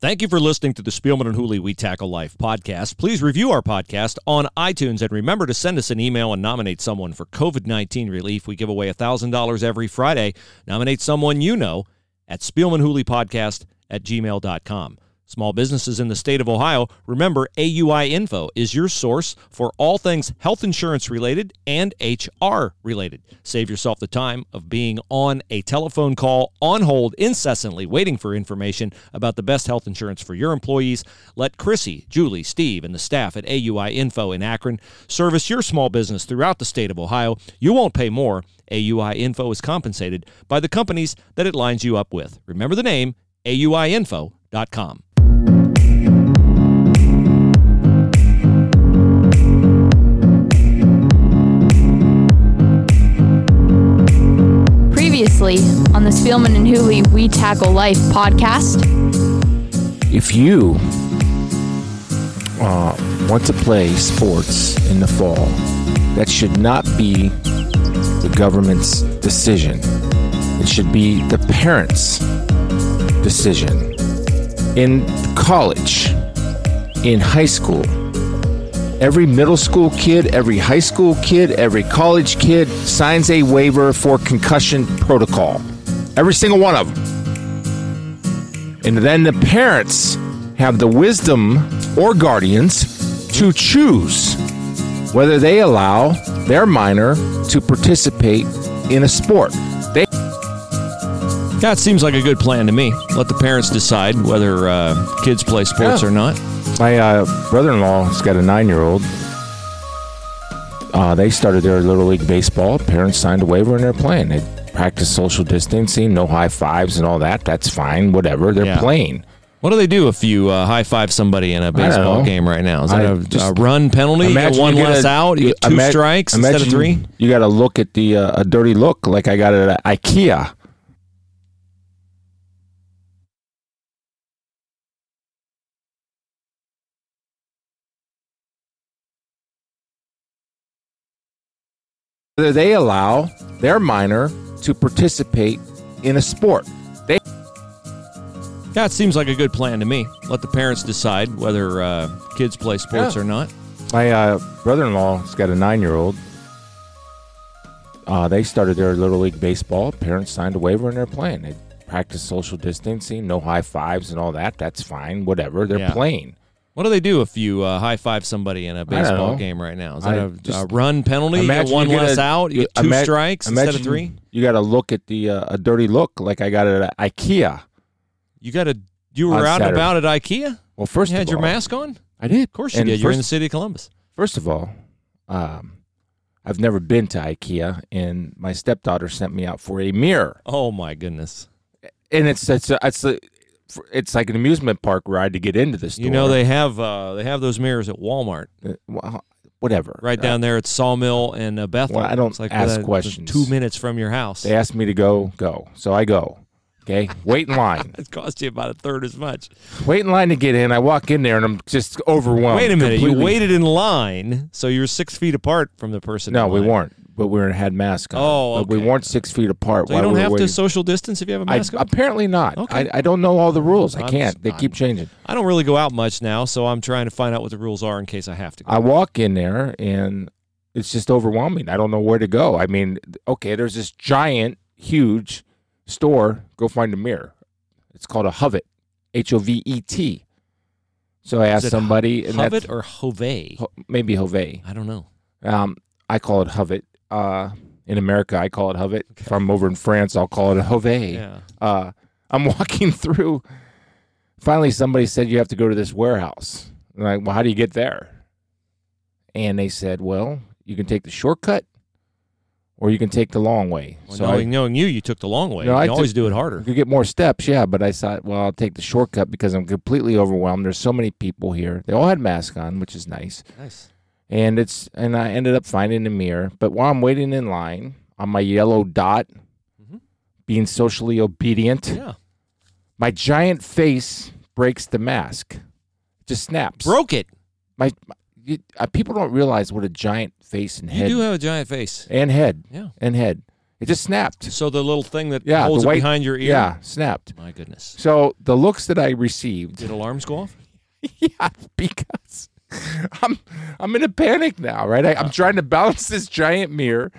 Thank you for listening to the Spielman and Hooley We Tackle Life podcast. Please review our podcast on iTunes and remember to send us an email and nominate someone for COVID 19 relief. We give away $1,000 every Friday. Nominate someone you know at Podcast at gmail.com. Small businesses in the state of Ohio, remember AUI Info is your source for all things health insurance related and HR related. Save yourself the time of being on a telephone call on hold incessantly waiting for information about the best health insurance for your employees. Let Chrissy, Julie, Steve, and the staff at AUI Info in Akron service your small business throughout the state of Ohio. You won't pay more. AUI Info is compensated by the companies that it lines you up with. Remember the name auiinfo.com. Previously on the Spielman and Hooley We Tackle Life podcast. If you uh, want to play sports in the fall, that should not be the government's decision. It should be the parents' decision. In college, in high school, every middle school kid, every high school kid, every college kid signs a waiver for concussion protocol. Every single one of them. And then the parents have the wisdom or guardians to choose whether they allow their minor to participate in a sport. They it seems like a good plan to me. Let the parents decide whether uh, kids play sports Yeah. or not. My uh, brother-in-law has got a nine-year-old. Uh, they started their little league baseball. Parents signed a waiver and they're playing. They practice social distancing, no high fives and all that. That's fine. Whatever. They're Yeah. playing. What do they do if you uh, high five somebody in a baseball game right now? Is that I a, just- a run penalty? You get one you less a- out. You get two ima- strikes instead of three. You got to look at the uh, a dirty look like I got at IKEA. Whether they allow their minor to participate in a sport. They it seems like a good plan to me. Let the parents decide whether uh, kids play sports Yeah. or not. My uh, brother-in-law has got a nine-year-old. Uh, they started their little league baseball. Parents signed a waiver and they're playing. They practice social distancing, no high fives and all that. That's fine. Whatever. They're Yeah. playing. What do they do if you uh, high five somebody in a baseball game right now? Is that I a, a run penalty? You get one you less a- out. You get two strikes instead of three. You got to look at the uh, a dirty look like I got it at IKEA. You got to. You were out and about at IKEA. Well, first You had of your mask on. I did. Of course you did. You're in the city of Columbus. First of all, um, I've never been to IKEA, and my stepdaughter sent me out for a mirror. Oh my goodness. and it's it's a, it's a, it's like an amusement park ride to get into store. You know they have uh, they have those mirrors at Walmart Uh, well, whatever. right Uh, down there at Sawmill and uh, Bethel. Well, I don't It's like ask uh, questions. Two minutes from your house. They asked me to go, go. So I go. Okay, wait in line. It cost you about a third as much. wait in line to get in. I walk in there and I'm just overwhelmed. Wait a minute. You waited in line, so you're six feet apart from the person. No, we line. weren't. But we were had masks on. Oh, But we weren't six feet apart. So you don't we have to social distance if you have a mask on. apparently not. Okay. I, I don't know all the rules. I I'm can't. They keep I'm- changing. I don't really go out much now, so I'm trying to find out what the rules are in case I have to. Go. I walk in there and it's just overwhelming. I don't know where to go. I mean, okay, there's this giant, huge store. Go find a mirror. It's called a Hovet, H O V E T. So I asked somebody, and Hovet or Hove? Ho- maybe Hove. I don't know. Um, I call it Hovet. Uh, in America, I call it Hovet. If I'm over in France, I'll call it a Hove. Yeah. Uh, I'm walking through. Finally, somebody said you have to go to this warehouse. I'm like, well, how do you get there? And they said, well, you can take the shortcut, or you can take the long way. Well, so knowing, I, knowing you, you took the long way. No, you I always do it harder. you get more steps, yeah. But I thought, well, I'll take the shortcut because I'm completely overwhelmed. There's so many people here. They all had masks on, which is nice. Nice. And it's and I ended up finding a mirror. But while I'm waiting in line on my yellow dot, Mhm. being socially obedient, Yeah. my giant face breaks the mask. Just snaps. Broke it. my, my you, uh, people don't realize what a giant face and You head You do have a giant face. and head Yeah. and head. It just snapped. So the little thing that Yeah, holds the it behind your ear. Yeah, snapped. My goodness. So the looks that I received, Did alarms go off? yeah, because I'm I'm in a panic now, right? I, I'm trying to balance this giant mirror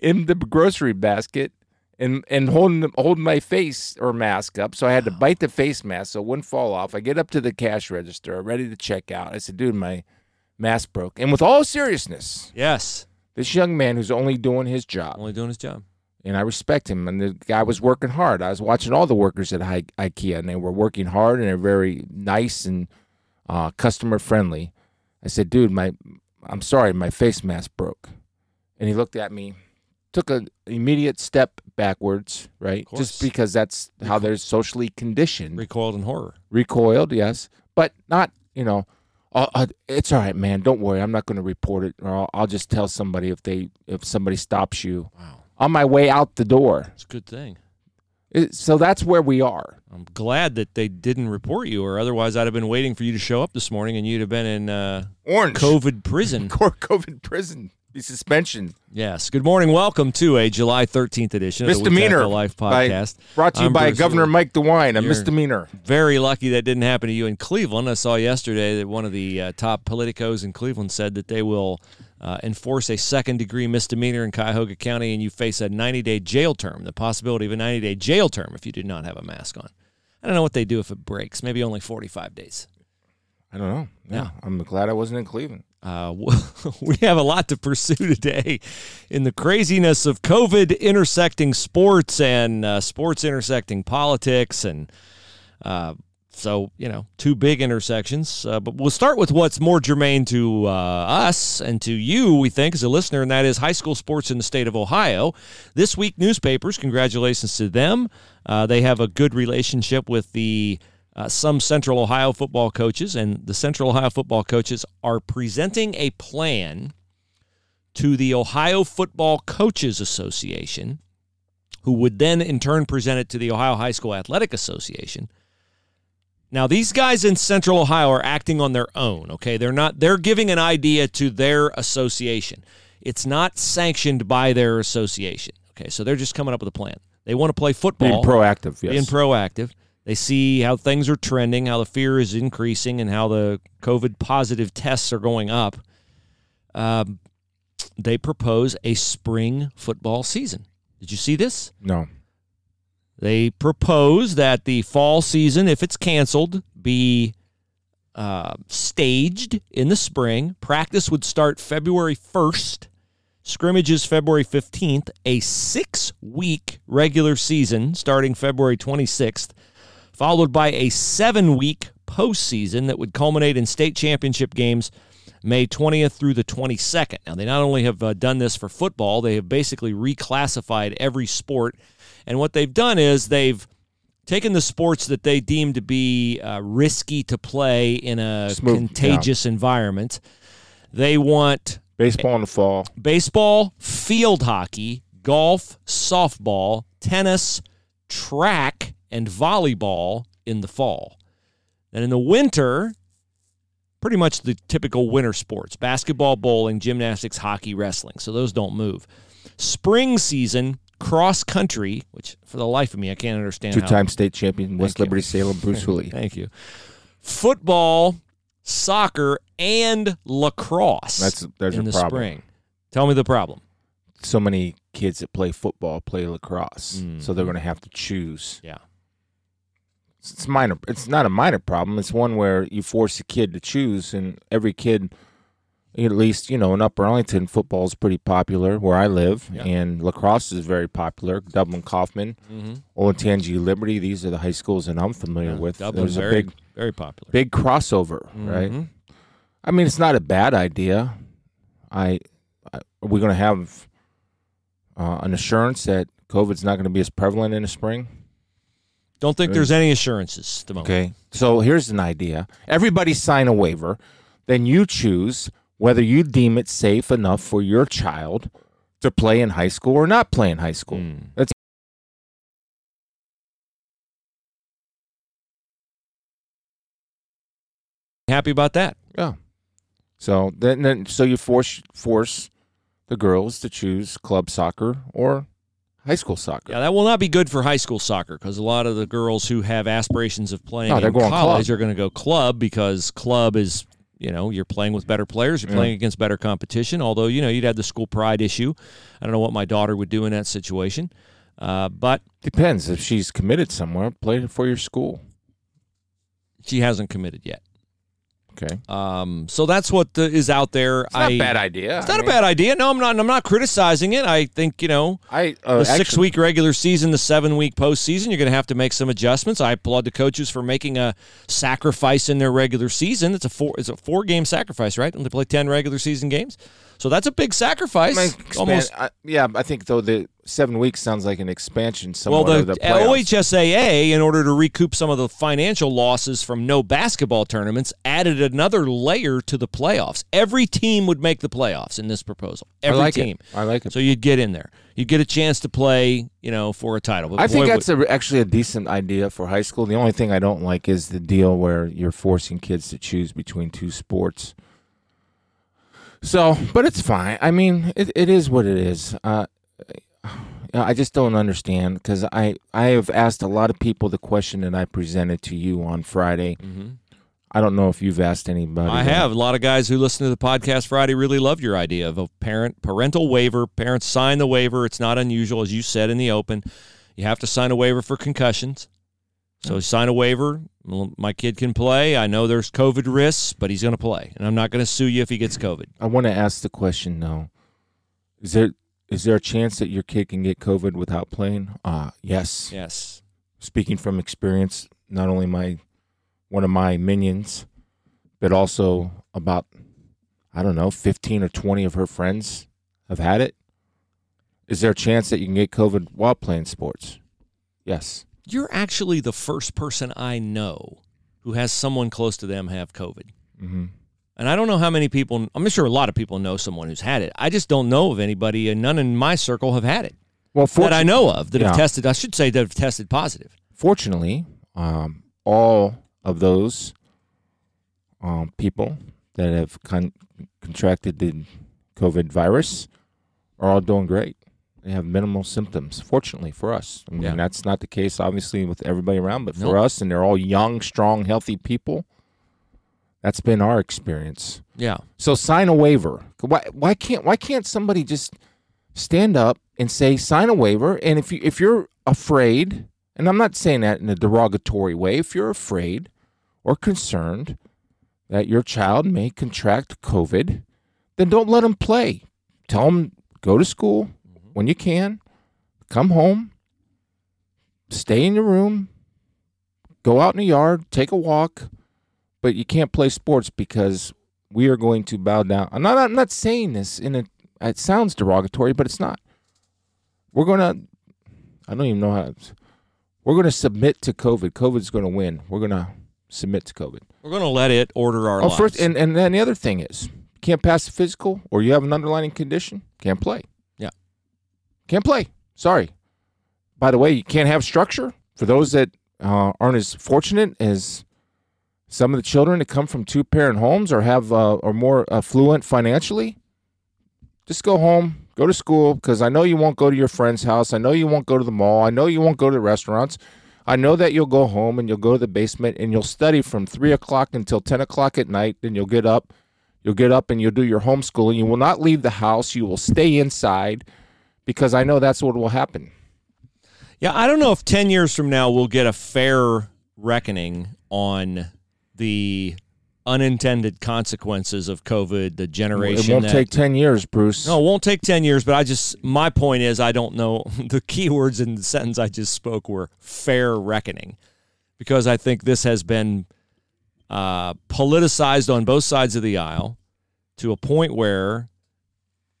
in the grocery basket and and holding the, holding my face or mask up. So I had to bite the face mask so it wouldn't fall off. I get up to the cash register, ready to check out. I said, "Dude, my mask broke." And with all seriousness, Yes. this young man who's only doing his job, Only doing his job. and I respect him. And the guy was working hard. I was watching all the workers at I- IKEA, and they were working hard and they're very nice and uh, customer friendly. I said, "Dude, my, I'm sorry, my face mask broke," and he looked at me, took an immediate step backwards, right? Just because that's how they're socially conditioned. Recoiled in horror. Recoiled, yes, but not, you know. Uh, uh, it's all right, man. Don't worry. I'm not going to report it, or I'll, I'll just tell somebody if they if somebody stops you Wow. on my way out the door. It's a good thing. It- so that's where we are. I'm glad that they didn't report you, or otherwise I'd have been waiting for you to show up this morning, and you'd have been in uh, Orange. COVID prison. Core COVID prison. The suspension. yes. Good morning. Welcome to a July 13th edition of the We Misdemeanor. Tackle Life by- podcast. Brought to you I'm by Bruce Governor Lee. Mike DeWine, a You're- misdemeanor. Very lucky that didn't happen to you in Cleveland. I saw yesterday that one of the uh, top politicos in Cleveland said that they will uh, enforce a second degree misdemeanor in Cuyahoga County, and you face a 90 day jail term. The possibility of a 90 day jail term if you do not have a mask on. I don't know what they do if it breaks. Maybe only 45 days. I don't know. Yeah, I'm glad I wasn't in Cleveland. Uh, we have a lot to pursue today in the craziness of COVID intersecting sports and uh, sports intersecting politics. And uh, so, you know, two big intersections. Uh, but we'll start with what's more germane to uh, us and to you, we think, as a listener, and that is high school sports in the state of Ohio. This week, newspapers, congratulations to them. Uh, they have a good relationship with the uh, some Central Ohio football coaches, and the Central Ohio football coaches are presenting a plan to the Ohio Football Coaches Association, who would then in turn present it to the Ohio High School Athletic Association. Now, these guys in Central Ohio are acting on their own, okay? They're not they're giving an idea to their association. It's not sanctioned by their association. Okay, so they're just coming up with a plan. They want to play football Being proactive, yes. being proactive. They see how things are trending, how the fear is increasing, and how the COVID positive tests are going up. Um, they propose a spring football season. Did you see this? no. They propose that the fall season, if it's canceled, be uh, staged in the spring. Practice would start February 1st, scrimmages February 15th, a six week regular season starting February 26th, followed by a seven week postseason that would culminate in state championship games May 20th through the 22nd. Now, they not only have uh, done this for football, they have basically reclassified every sport. And what they've done is they've taken the sports that they deem to be uh, risky to play in a Smooth, contagious environment. They want Baseball in the fall. baseball, field hockey, golf, softball, tennis, track, and volleyball in the fall. And in the winter, pretty much the typical winter sports basketball, bowling, gymnastics, hockey, wrestling. So those don't move. Spring season, cross country, which for the life of me, I can't understand. Two-time state champion, West. Liberty Salem, Bruce Hooley. Thank you. Football, soccer, and lacrosse. That's- there's in a the problem. spring. Tell me the problem. So many kids that play football play lacrosse, so they're mm-hmm. going to have to choose. Yeah. It's minor. It's not a minor problem. It's one where you force a kid to choose, and every kid, at least you know, in Upper Arlington, football is pretty popular where I live, Yeah. and lacrosse is very popular. Dublin Coffman, Mm-hmm. Olentangy Liberty. These are the high schools that I'm familiar with. Dublin's There's a very, big, very popular. big crossover, right? Mhm. I mean, it's not a bad idea. I, I are we going to have uh, an assurance that COVID's not going to be as prevalent in the spring? Don't think there's any assurances at the moment. Okay. So here's an idea. Everybody sign a waiver. Then you choose whether you deem it safe enough for your child to play in high school or not play in high school. Mm. That's Happy about that. yeah. So then, then so you force force the girls to choose club soccer or high school soccer. Yeah, that will not be good for high school soccer because a lot of the girls who have aspirations of playing No, in college club. are going to go club because club is, you know, you're playing with better players, you're playing against better competition. Although, you know, you'd have the school pride issue. I don't know what my daughter would do in that situation. Uh, but Depends if she's committed somewhere. Play for your school. she hasn't committed yet. Okay, Um, so that's what uh, is out there. it's not I, a bad idea. It's not a bad idea. No, I'm not. I'm not criticizing it. I think you know I uh, the six week regular season, the seven week postseason. You're going to have to make some adjustments. I applaud the coaches for making a sacrifice in their regular season. It's a four. It's a four game sacrifice, right? And they play ten regular season games, so that's a big sacrifice. I mean, expand- Almost. I- yeah, I think though the seven weeks sounds like an expansion. Well, the, the. OHSAA, in order to recoup some of the financial losses from no basketball tournaments, added another layer to the playoffs. Every team would make the playoffs in this proposal. Every I like team. it. I like it. So you'd get in there. You'd get a chance to play, you know, for a title. But I think boy, that's a, actually a decent idea for high school. The only thing I don't like is the deal where you're forcing kids to choose between two sports. So, but it's fine. I mean, it, it is what it is. Uh, I just don't understand because I, I have asked a lot of people the question that I presented to you on Friday. I don't know if you've asked anybody. Mm-hmm. I that. have a lot of guys who listen to the podcast Friday really loved your idea of a parent parental waiver. Parents sign the waiver. It's not unusual, as you said in the open. You have to sign a waiver for concussions. So sign a waiver. My kid can play. I know there's COVID risks, but he's going to play, and I'm not going to sue you if he gets COVID. I want to ask the question though. Is there is there a chance that your kid can get COVID without playing? Uh yes. Yes. Speaking from experience, not only my one of my minions, but also about I don't know, fifteen or twenty of her friends have had it. Is there a chance that you can get COVID while playing sports? Yes. You're actually the first person I know who has someone close to them have COVID. Mm-hmm. And I don't know how many people, I'm sure a lot of people know someone who's had it. I just don't know of anybody, and none in my circle have had it Well, that I know of that have tested, I should say, that have tested positive. fortunately, um, all of those um, people that have con- contracted the COVID virus are all doing great. They have minimal symptoms, fortunately for us. I mean, Yeah. that's not the case, obviously, with everybody around, but for Nope. us, and they're all young, strong, healthy people. That's been our experience. Yeah. So sign a waiver. Why, why can't why can't somebody just stand up and say sign a waiver? And if you if you're afraid, and I'm not saying that in a derogatory way, if you're afraid or concerned that your child may contract COVID, then don't let them play. Tell them go to school when you can, come home, stay in your room, go out in the yard, take a walk, but you can't play sports because we are going to bow down. I'm not. I'm not saying this in a. It sounds derogatory, but it's not. We're gonna. I don't even know how. We're gonna submit to COVID. COVID's gonna win. We're gonna submit to COVID. We're going to let it order our Oh, lives. first, and and then the other thing is, can't pass the physical, or you have an underlying condition, can't play. Can't play. Sorry. By the way, you can't have structure for those that uh, aren't as fortunate as some of the children that come from two parent homes or have uh, are more affluent financially. Just go home, go to school, because I know you won't go to your friend's house. I know you won't go to the mall. I know you won't go to the restaurants. I know that you'll go home and you'll go to the basement and you'll study from three o'clock until ten o'clock at night. Then you'll get up, you'll get up and you'll do your homeschooling. You will not leave the house. You will stay inside, because I know that's what will happen. Yeah, I don't know if 10 years from now we'll get a fair reckoning on the unintended consequences of COVID, the generation It won't that- take ten years, Bruce. No, it won't take 10 years, but I just, my point is, I don't know. The key words in the sentence I just spoke were fair reckoning because I think this has been uh, politicized on both sides of the aisle to a point where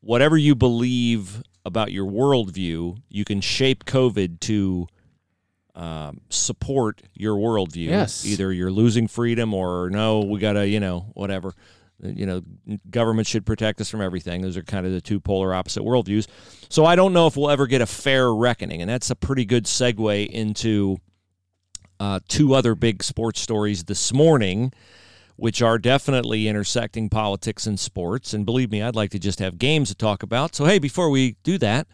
whatever you believe about your worldview, you can shape COVID to um, support your worldview. Yes. Either you're losing freedom or no, we got to, you know, whatever. You know, government should protect us from everything. Those are kind of the two polar opposite worldviews. So I don't know if we'll ever get a fair reckoning. And that's a pretty good segue into uh, two other big sports stories this morning, which are definitely intersecting politics and sports. And believe me, I'd like to just have games to talk about. So, hey, before we do that,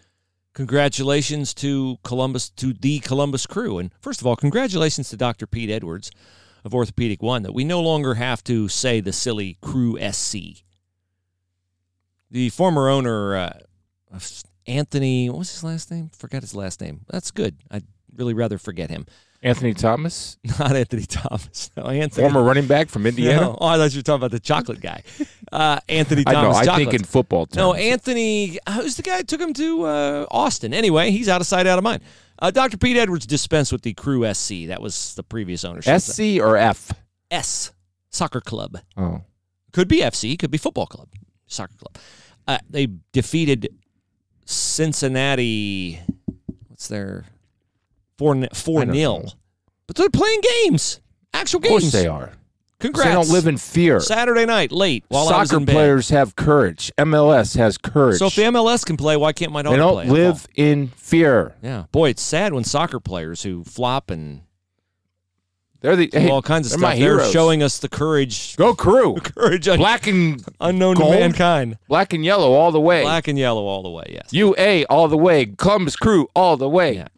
congratulations to Columbus to the Columbus crew. And first of all, congratulations to Dr. Pete Edwards of Orthopedic One that we no longer have to say the silly crew SC. The former owner, uh, Anthony, what was his last name? Forgot his last name. That's good. I'd really rather forget him. Anthony Thomas, Not Anthony Thomas. No, Anthony. former running back from Indiana. No. Oh, I thought you were talking about the chocolate guy. Uh, Anthony I Thomas. know. I Chocolates. think in football terms. No, Anthony. Who's the guy who took him to uh, Austin? Anyway, he's out of sight, out of mind. Uh, Dr. Pete Edwards dispensed with the Crew SC. That was the previous ownership. SC or F? S Soccer Club. Oh, Could be FC. Could be football club. Soccer club. Uh, they defeated Cincinnati. What's their four four nil? But they're playing games. Actual games. of course they are. Congrats. They don't live in fear. Saturday night late while I was Soccer players have courage. MLS has courage. So if the MLS can play, why can't my daughter they don't play? live in fear. Yeah, boy, it's sad when soccer players who flop and They're the hey, all kinds of they're stuff. They're heroes. showing us the courage, Go crew. courage un- Black and unknown gold. to mankind. black and yellow all the way. Black and yellow all the way. Yes. UA all the way. Columbus crew all the way. Yeah.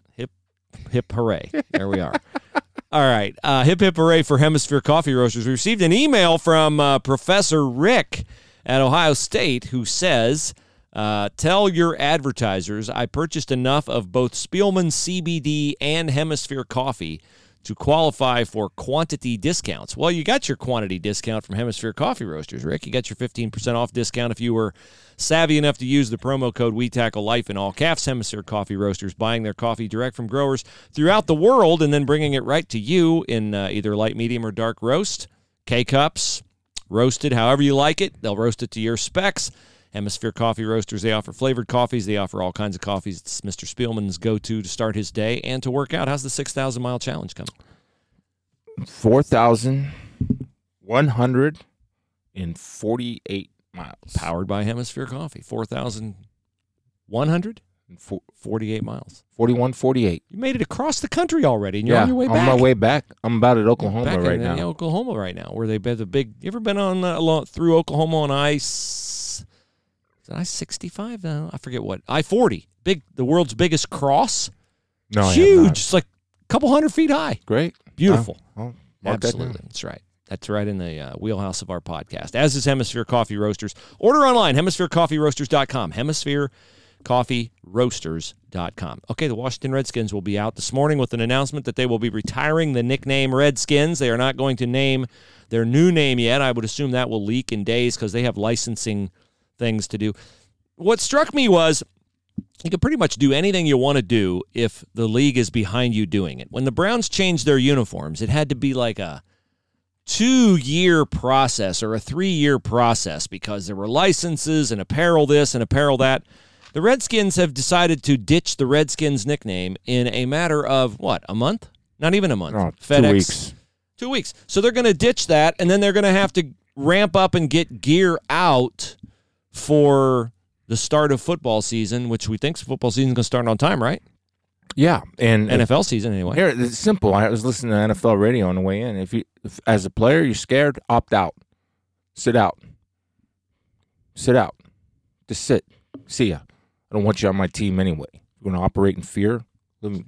Hip, hooray! There we are. All right. Uh, hip, hip, hooray for Hemisphere Coffee Roasters. We received an email from uh, Professor Rick at Ohio State who says, uh, Tell your advertisers I purchased enough of both Spielman CBD and Hemisphere Coffee to qualify for quantity discounts. Well, you got your quantity discount from Hemisphere Coffee Roasters, Rick. You got your 15% off discount if you were savvy enough to use the promo code We Tackle Life in all caps. Hemisphere Coffee Roasters buying their coffee direct from growers throughout the world and then bringing it right to you in uh, either light, medium, or dark roast, K cups, roasted, however you like it. They'll roast it to your specs. Hemisphere Coffee Roasters, they offer flavored coffees. They offer all kinds of coffees. It's Mr. Spielman's go to to start his day and to work out. How's the 6,000 mile challenge coming? Four thousand one hundred and forty-eight miles. Powered by Hemisphere Coffee. 4,148 Fo- miles. 41, 48. You made it across the country already, and you're yeah, on your way on back. my way back. I'm about at Oklahoma back right in, now. uh, Oklahoma right now, where they've been the big. You ever been on uh, through Oklahoma on I? It I sixty five? I forget what I forty. Big, the world's biggest cross. no, I Huge. It's like a couple hundred feet high. Great. Beautiful. Oh, mark that Absolutely. That's right. That's right in the uh, wheelhouse of our podcast, as is Hemisphere Coffee Roasters. Order online, hemispherecoffeeroasters.com. Hemispherecoffeeroasters.com. Okay, the Washington Redskins will be out this morning with an announcement that they will be retiring the nickname Redskins. They are not going to name their new name yet. I would assume that will leak in days because they have licensing things to do. What struck me was you can pretty much do anything you want to do if the league is behind you doing it. When the Browns changed their uniforms, it had to be like a two year process or a three year process because there were licenses and apparel this and apparel that. The Redskins have decided to ditch the Redskins nickname in a matter of what, a month? Not even a month. Oh, FedEx. two weeks. Two weeks. So they're going to ditch that, and then they're going to have to ramp up and get gear out for the start of football season, which we think football season is going to start on time, right? Yeah, and if- NFL season, anyway. here it's simple. I was listening to NFL radio on the way in. If you, if, as a player, you're scared, opt out, sit out, sit out, just sit. See ya. I don't want you on my team anyway. You're going to operate in fear. Live out.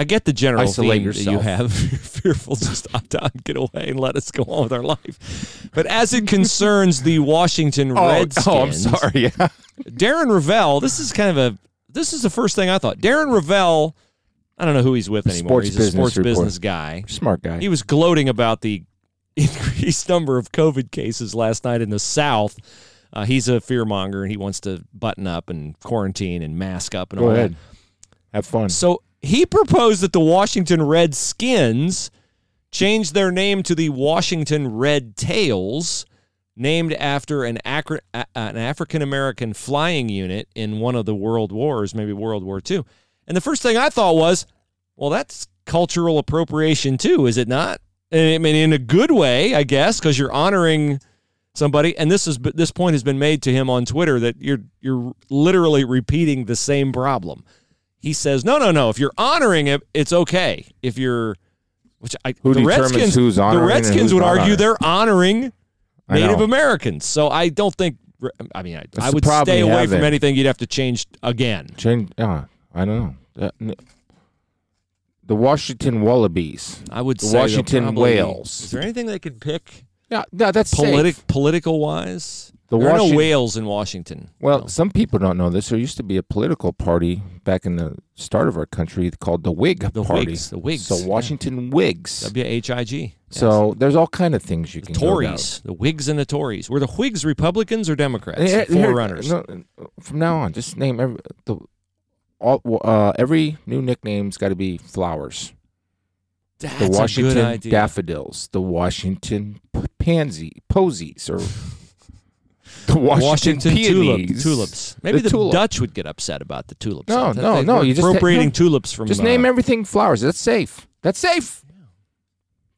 I get the general Isolate theme that you have. You're fearful, just opt out and get away and let us go on with our life. But as it concerns the Washington Redskins, oh, I'm sorry. Yeah. Darren Rovell, this is kind of a this is the first thing I thought. Darren Rovell, I don't know who he's with anymore. Sports he's a business sports report. business guy. Smart guy. He was gloating about the increased number of COVID cases last night in the South. Uh, he's a fearmonger and he wants to button up and quarantine and mask up and Go all ahead. that. Have fun. So he proposed that the Washington Redskins change their name to the Washington Red Tails, named after an, Acri- a- an African American flying unit in one of the world wars, maybe World War II. And the first thing I thought was, well, that's cultural appropriation too, is it not? I mean, in a good way, I guess, because you're honoring somebody. And this is this point has been made to him on Twitter that you're you're literally repeating the same problem. He says, no, no, no. If you're honoring it, it's okay. If you're, which I Who the Redskins, who's honoring the Redskins would argue honoring? they're honoring Native. Americans. So I don't think I mean, I, That's I the would problem stay you away have from there. anything you'd have to change again. Change. Uh, I don't know. Uh, n- the Washington Wallabies. I would The say they'll Washington probably- Whales. Is there anything they could pick Yeah, no, that's politic political wise? The there are no whales in Washington. Well, No. some people don't know this. There used to be a political party back in the start of our country called the Whig The Party. Whigs, the Whigs, So yeah. Washington Whigs. W H I G. So there's all kind of things you The can. Tories, the Whigs and the Tories. Were the Whigs Republicans or Democrats? Here- The Forerunners. no, from now on, just name every the all uh, every new nickname's got to be flowers. That's the Washington daffodils, the Washington p- pansy posies, or the Washington, Washington tulip, peonies. tulips. Maybe the, tulip. Dutch would get upset about the tulips. No, no, no, you just- appropriating no. tulips from. Just uh, name everything flowers. That's safe. That's safe.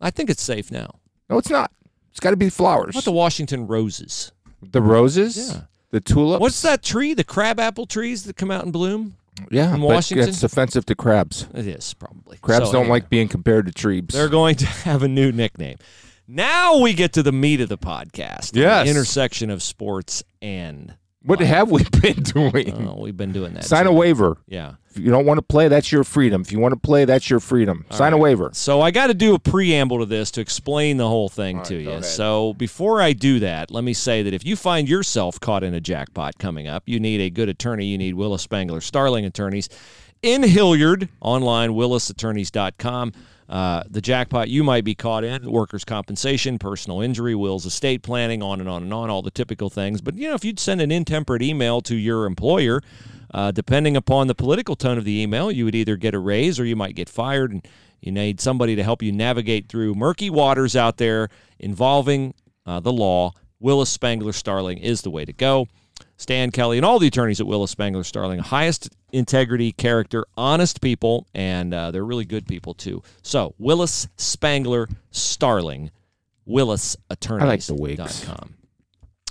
I think it's safe now. No, it's not. It's got to be flowers. What about the Washington roses? the roses, Yeah. the tulips. What's that tree? The crabapple trees that come out and bloom? Yeah, in Washington? it's offensive to crabs. It is probably. Crabs So don't like being compared to trees. They're going to have a new nickname. Now we get to the meat of the podcast. the intersection of sports and. what have we been doing? Oh, we've been doing that. Sign a waiver. Yeah. If you don't want to play, that's your freedom. If you want to play, that's your freedom. Sign a waiver. So I got to do a preamble to this to explain the whole thing All to right, you. So before I do that, let me say that if you find yourself caught in a jackpot coming up, you need a good attorney. You need Willis Spangler Starling Attorneys in Hilliard, online, willisattorneys.com. Uh, the jackpot you might be caught in workers' compensation, personal injury, wills, estate planning, on and on and on, all the typical things. But, you know, if you'd send an intemperate email to your employer, uh, depending upon the political tone of the email, you would either get a raise or you might get fired. And you need somebody to help you navigate through murky waters out there involving uh, the law. Willis Spangler Starling is the way to go. Stan Kelly and all the attorneys at Willis Spangler Starling, highest integrity, character, honest people, and uh, they're really good people too. So Willis Spangler Starling, Willis Attorneys. I like the wigs.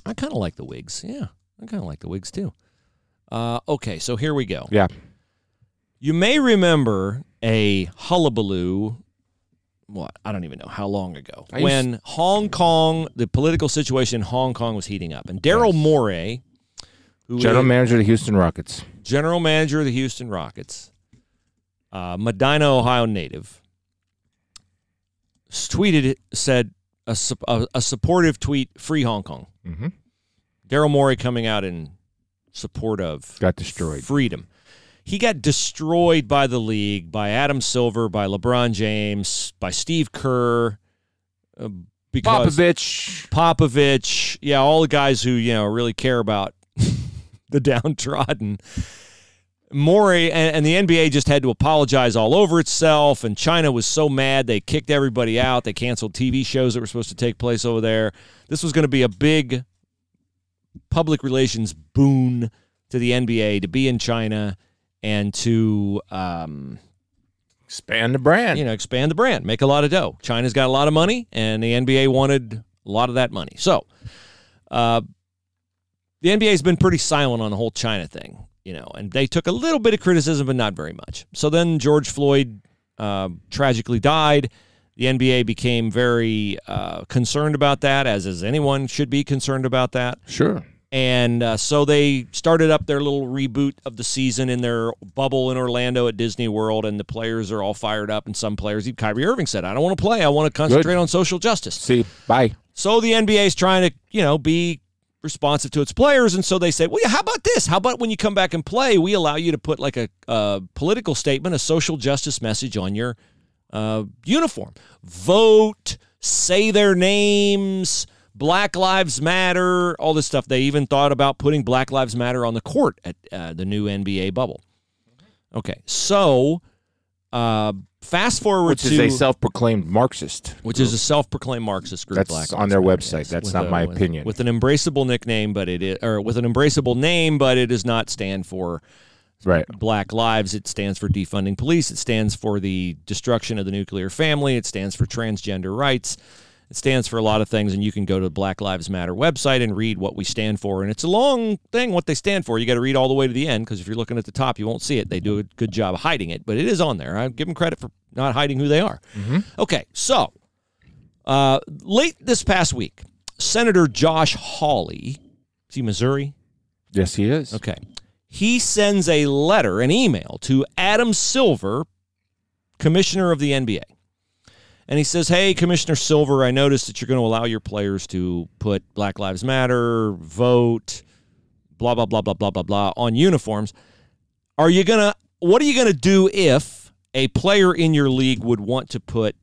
I kind of like the wigs. Yeah, I kind of like the wigs too. Uh, okay, so here we go. Yeah. You may remember a hullabaloo. What I don't even know how long ago I used- when Hong Kong, the political situation in Hong Kong was heating up, and Daryl Yes. Morey, who was. General manager of the Houston Rockets. General manager of the Houston Rockets, uh, Medina, Ohio native, tweeted said a, a, a supportive tweet, "Free Hong Kong." Mm-hmm. Daryl Morey coming out in support of Got destroyed. freedom. He got destroyed by the league, by Adam Silver, by LeBron James, by Steve Kerr, uh, because Popovich. Popovich, yeah, all the guys who you know really care about the downtrodden. Morey and, and the NBA just had to apologize all over itself, and China was so mad they kicked everybody out. They canceled TV shows that were supposed to take place over there. This was going to be a big public relations boon to the NBA to be in China and to um, Expand the brand. you know, expand the brand, make a lot of dough. China's got a lot of money, and the NBA wanted a lot of that money. So, uh, the NBA's been pretty silent on the whole China thing, you know, and they took a little bit of criticism, but not very much. So then George Floyd uh, tragically died. The NBA became very uh, concerned about that, as as anyone should be concerned about that. Sure. And uh, so they started up their little reboot of the season in their bubble in Orlando at Disney World, and the players are all fired up. And some players, even Kyrie Irving said, "I don't want to play. I want to concentrate on social justice." See, bye. So the NBA is trying to, you know, be responsive to its players, and so they say, "Well, yeah, how about this? How about when you come back and play, we allow you to put like a, a political statement, a social justice message on your uh, uniform, vote, say their names." Black Lives Matter, all this stuff. They even thought about putting Black Lives Matter on the court at uh, the new NBA bubble. Okay, so uh, fast forward Which to is a self-proclaimed Marxist. which is a self-proclaimed Marxist group. That's Black on their website. That's With not a- my with- opinion. With an embraceable nickname, but it is, or with an embraceable name, but it does not stand for right. Black Lives. It stands for defunding police. It stands for the destruction of the nuclear family. It stands for transgender rights. It stands for a lot of things, and you can go to the Black Lives Matter website and read what we stand for. And it's a long thing what they stand for. You got to read all the way to the end because if you're looking at the top, you won't see it. They do a good job of hiding it, but it is on there. I give them credit for not hiding who they are. Okay, so uh, late this past week, Senator Josh Hawley Is he Missouri? Yes, he is. Okay. He sends a letter, an email to Adam Silver, commissioner of the NBA. And he says, Hey, Commissioner Silver, I noticed that you're going to allow your players to put Black Lives Matter, vote, blah, blah, blah, blah, blah, blah, blah on uniforms. Are you going to, what are you going to do if a player in your league would want to put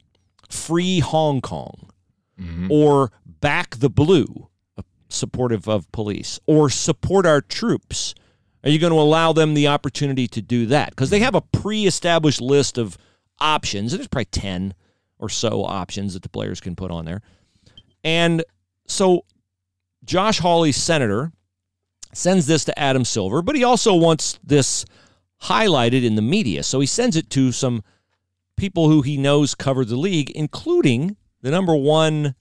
free Hong Kong mm-hmm. or back the blue, supportive of police, or support our troops? Are you going to allow them the opportunity to do that? Because they mm-hmm. have a pre established list of options. There's probably 10 or so options that the players can put on there. And so Josh Hawley, senator, sends this to Adam Silver, but he also wants this highlighted in the media. So he sends it to some people who he knows cover the league, including the number one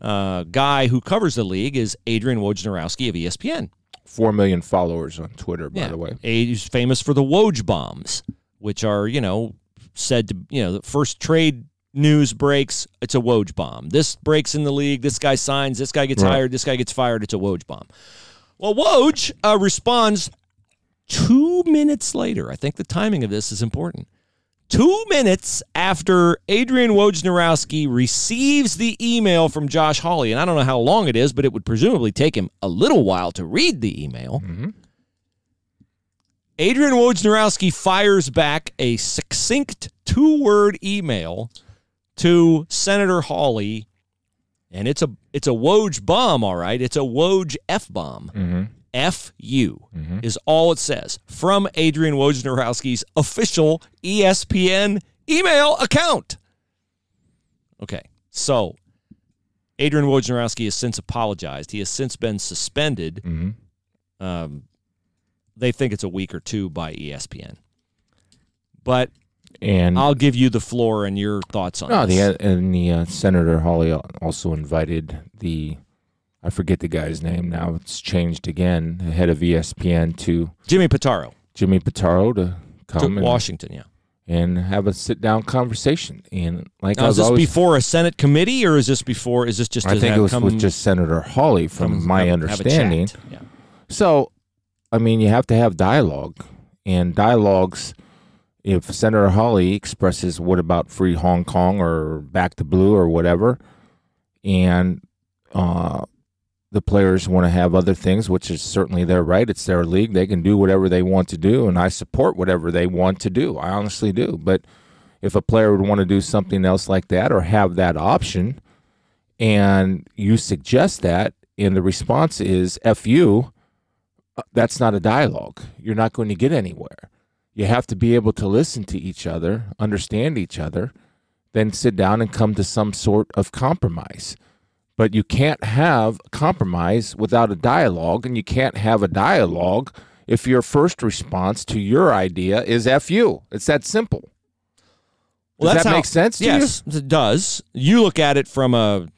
uh, guy who covers the league is Adrian Wojnarowski of ESPN. Four million followers on Twitter, by the way. He's famous for the Woj bombs, which are, you know, said to, you know, the first trade news breaks, it's a Woj bomb. This breaks in the league, this guy signs, this guy gets Right. hired, this guy gets fired, it's a Woj bomb. Well, Woj uh, responds two minutes later. I think the timing of this is important. Two minutes after Adrian Wojnarowski receives the email from Josh Hawley, and I don't know how long it is, but it would presumably take him a little while to read the email. Adrian Wojnarowski fires back a succinct two word email to Senator Hawley, and it's a it's a Woj bomb, all right. It's a Woj F bomb. Mm-hmm. F U mm-hmm. is all it says from Adrian Wojnarowski's official ESPN email account. Okay, so Adrian Wojnarowski has since apologized. He has since been suspended. Mm-hmm. Um, they think it's a week or two by ESPN. But And I'll give you the floor and your thoughts on no, this. the and the uh, Senator Hawley also invited the I forget the guy's name now. It's changed again. The head of ESPN to Jimmy Pitaro Jimmy Pitaro to to come and, Washington. Yeah. and have a sit down conversation. And like Now, is was this always, before a Senate committee, or is this before? Is this just? I think it was come, with just Senator Hawley, from come my have- have understanding. chat? Yeah. So, I mean, you have to have dialogue, and dialogues. If Senator Hawley expresses what about free Hong Kong or back to blue or whatever, and uh, the players want to have other things, which is certainly their right. It's their league; they can do whatever they want to do, and I support whatever they want to do. I honestly do. But if a player would want to do something else like that or have that option, and you suggest that, and the response is "f you," uh, that's not a dialogue. You're not going to get anywhere. You have to be able to listen to each other, understand each other, then sit down and come to some sort of compromise. But you can't have compromise without a dialogue, and you can't have a dialogue if your first response to your idea is "f you." It's that simple. Does that make sense to you? yes, it does. You look at it from a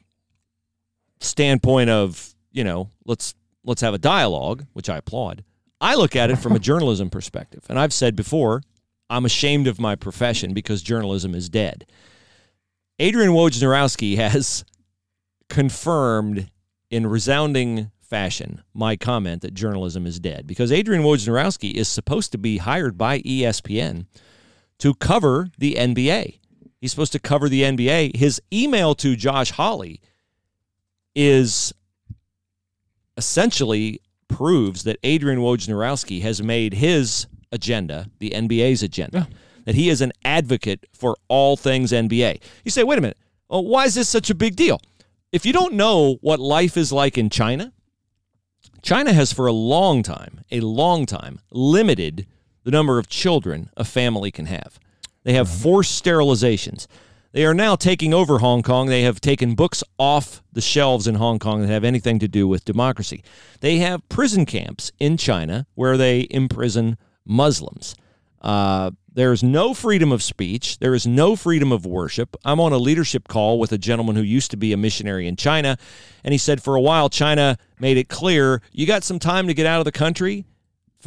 standpoint of you know let's let's have a dialogue, which I applaud. I look at it from a journalism perspective, and I've said before, I'm ashamed of my profession because journalism is dead. Adrian Wojnarowski has confirmed in resounding fashion my comment that journalism is dead because Adrian Wojnarowski is supposed to be hired by ESPN to cover the NBA. He's supposed to cover the NBA. His email to Josh Hawley is essentially proves that Adrian Wojnarowski has made his agenda the NBA's agenda. That he is an advocate for all things NBA. You say, wait a minute, oh, why is this such a big deal? If you don't know what life is like in China, China has for a long time, a long time, limited the number of children a family can have. They have mm-hmm. forced sterilizations. They are now taking over Hong Kong. They have taken books off the shelves in Hong Kong that have anything to do with democracy. They have prison camps in China where they imprison Muslims. Uh, there is no freedom of speech. There is no freedom of worship. I'm on a leadership call with a gentleman who used to be a missionary in China, and he said for a while China made it clear you got some time to get out of the country.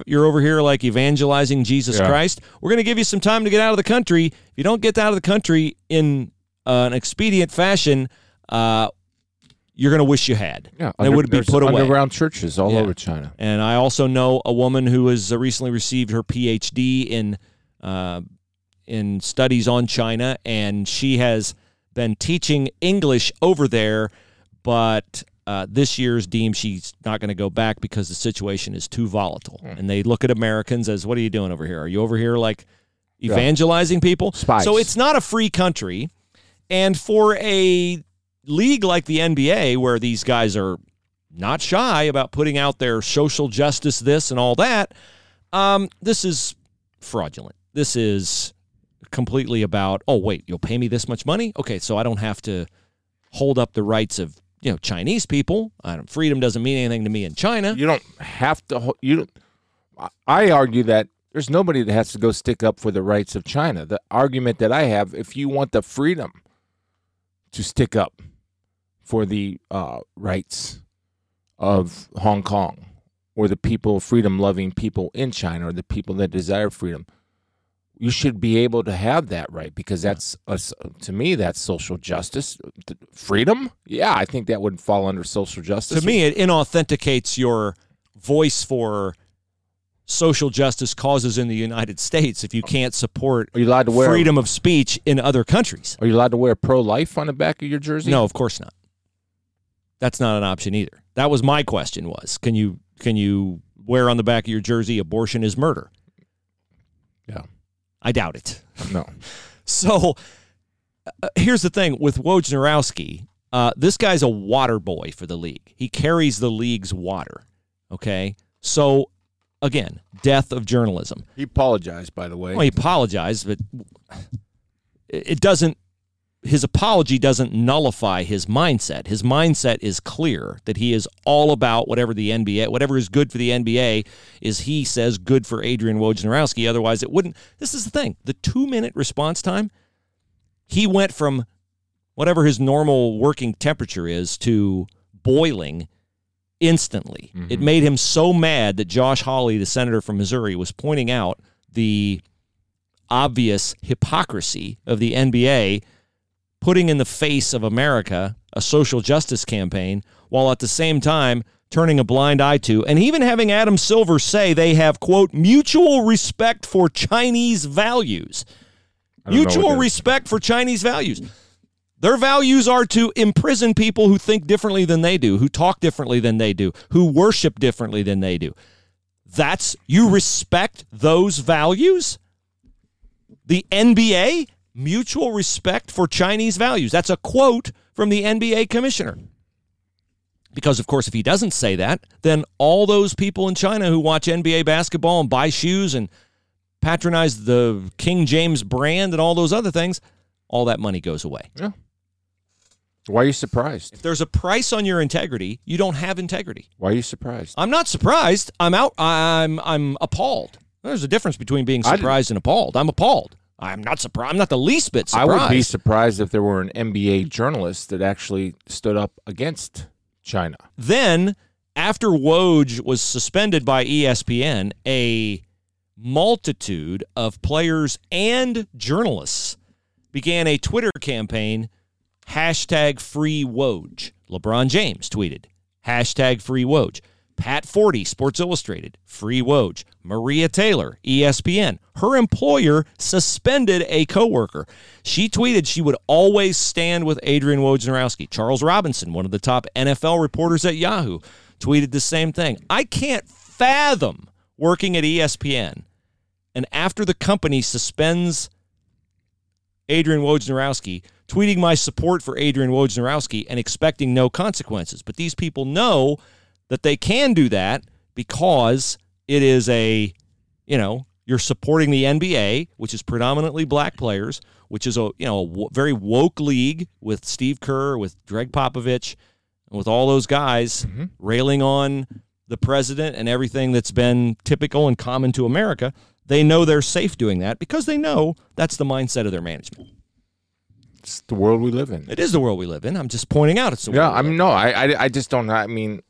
You're over here like evangelizing Jesus Yeah. Christ. We're going to give you some time to get out of the country. If you don't get out of the country in uh, an expedient fashion, uh, you're going to wish you had. Yeah, They would be put away. underground churches all Yeah. over China. And I also know a woman who has uh, recently received her PhD in uh, in studies on China, and she has been teaching English over there, but. Uh, this year's deemed she's not going to go back because the situation is too volatile, and they look at Americans as, "What are you doing over here? Are you over here like evangelizing people?" Spies. So it's not a free country, and for a league like the NBA, where these guys are not shy about putting out their social justice this and all that, um, this is fraudulent. This is completely about, oh, wait, you'll pay me this much money? Okay, so I don't have to hold up the rights of you know Chinese people. Freedom doesn't mean anything to me in China. You don't have to. You. don't- I- argue that there's nobody that has to go stick up for the rights of China. The argument that I have, if you want the freedom to stick up for the uh, rights of Hong Kong or the people, freedom-loving people in China, or the people that desire freedom, you should be able to have that right because that's a to me that's social justice, freedom. Yeah, I think that would fall under social justice. to me, it inauthenticates your voice for social justice causes in the United States if you can't support Are you allowed to wear freedom of speech in other countries. Are you allowed to wear pro life on the back of your jersey? No, of course not. That's not an option either. That was my question was, can you can you wear on the back of your jersey abortion is murder? Yeah. I doubt it. No. So uh, here's the thing with Wojnarowski. Uh, this guy's a water boy for the league. He carries the league's water. Okay. So again, death of journalism. He apologized, by the way. Well, he apologized, but it it doesn't. His apology doesn't nullify his mindset. His mindset is clear that he is all about whatever the NBA, whatever is good for the NBA, is he says good for Adrian Wojnarowski. Otherwise, it wouldn't. This is the thing: the two-minute response time. He went from whatever his normal working temperature is to boiling instantly. Mm-hmm. It made him so mad that Josh Hawley, the senator from Missouri, was pointing out the obvious hypocrisy of the NBA putting in the face of America a social justice campaign while at the same time turning a blind eye to and even having Adam Silver say they have quote mutual respect for Chinese values. I don't know what Mutual respect for Chinese values. Their values are to imprison people who think differently than they do, who talk differently than they do, who worship differently than they do. That's you respect those values? The NBA, mutual respect for Chinese values. That's a quote from the NBA commissioner. Because, of course, if he doesn't say that, then all those people in China who watch NBA basketball and buy shoes and patronize the King James brand and all those other things, all that money goes away. Yeah. Why are you surprised? If there's a price on your integrity, you don't have integrity. Why are you surprised? I'm not surprised. I'm out. I'm I'm appalled. There's a difference between being surprised and appalled. I'm appalled. I'm not surprised. I'm not the least bit surprised. I would be surprised if there were an NBA journalist that actually stood up against China. Then, after Woj was suspended by ESPN, a multitude of players and journalists began a Twitter campaign, hashtag free Woj. LeBron James tweeted, hashtag free Woj. Pat Forde, Sports Illustrated, free Woj. Maria Taylor, ESPN. Her employer suspended a coworker. She tweeted she would always stand with Adrian Wojnarowski. Charles Robinson, one of the top NFL reporters at Yahoo, tweeted the same thing. I can't fathom working at ESPN and after the company suspends Adrian Wojnarowski, tweeting my support for Adrian Wojnarowski and expecting no consequences. But these people know that they can do that because it is a, you know, you're supporting the NBA, which is predominantly black players, which is a, you know, a very woke league with Steve Kerr, with Gregg Popovich, and with all those guys mm-hmm. railing on the president and everything that's been typical and common to America. They know they're safe doing that because they know that's the mindset of their management. It's the world we live in. It is the world we live in. I'm just pointing out it's the Yeah, I mean, no, I, I, I just don't. I mean,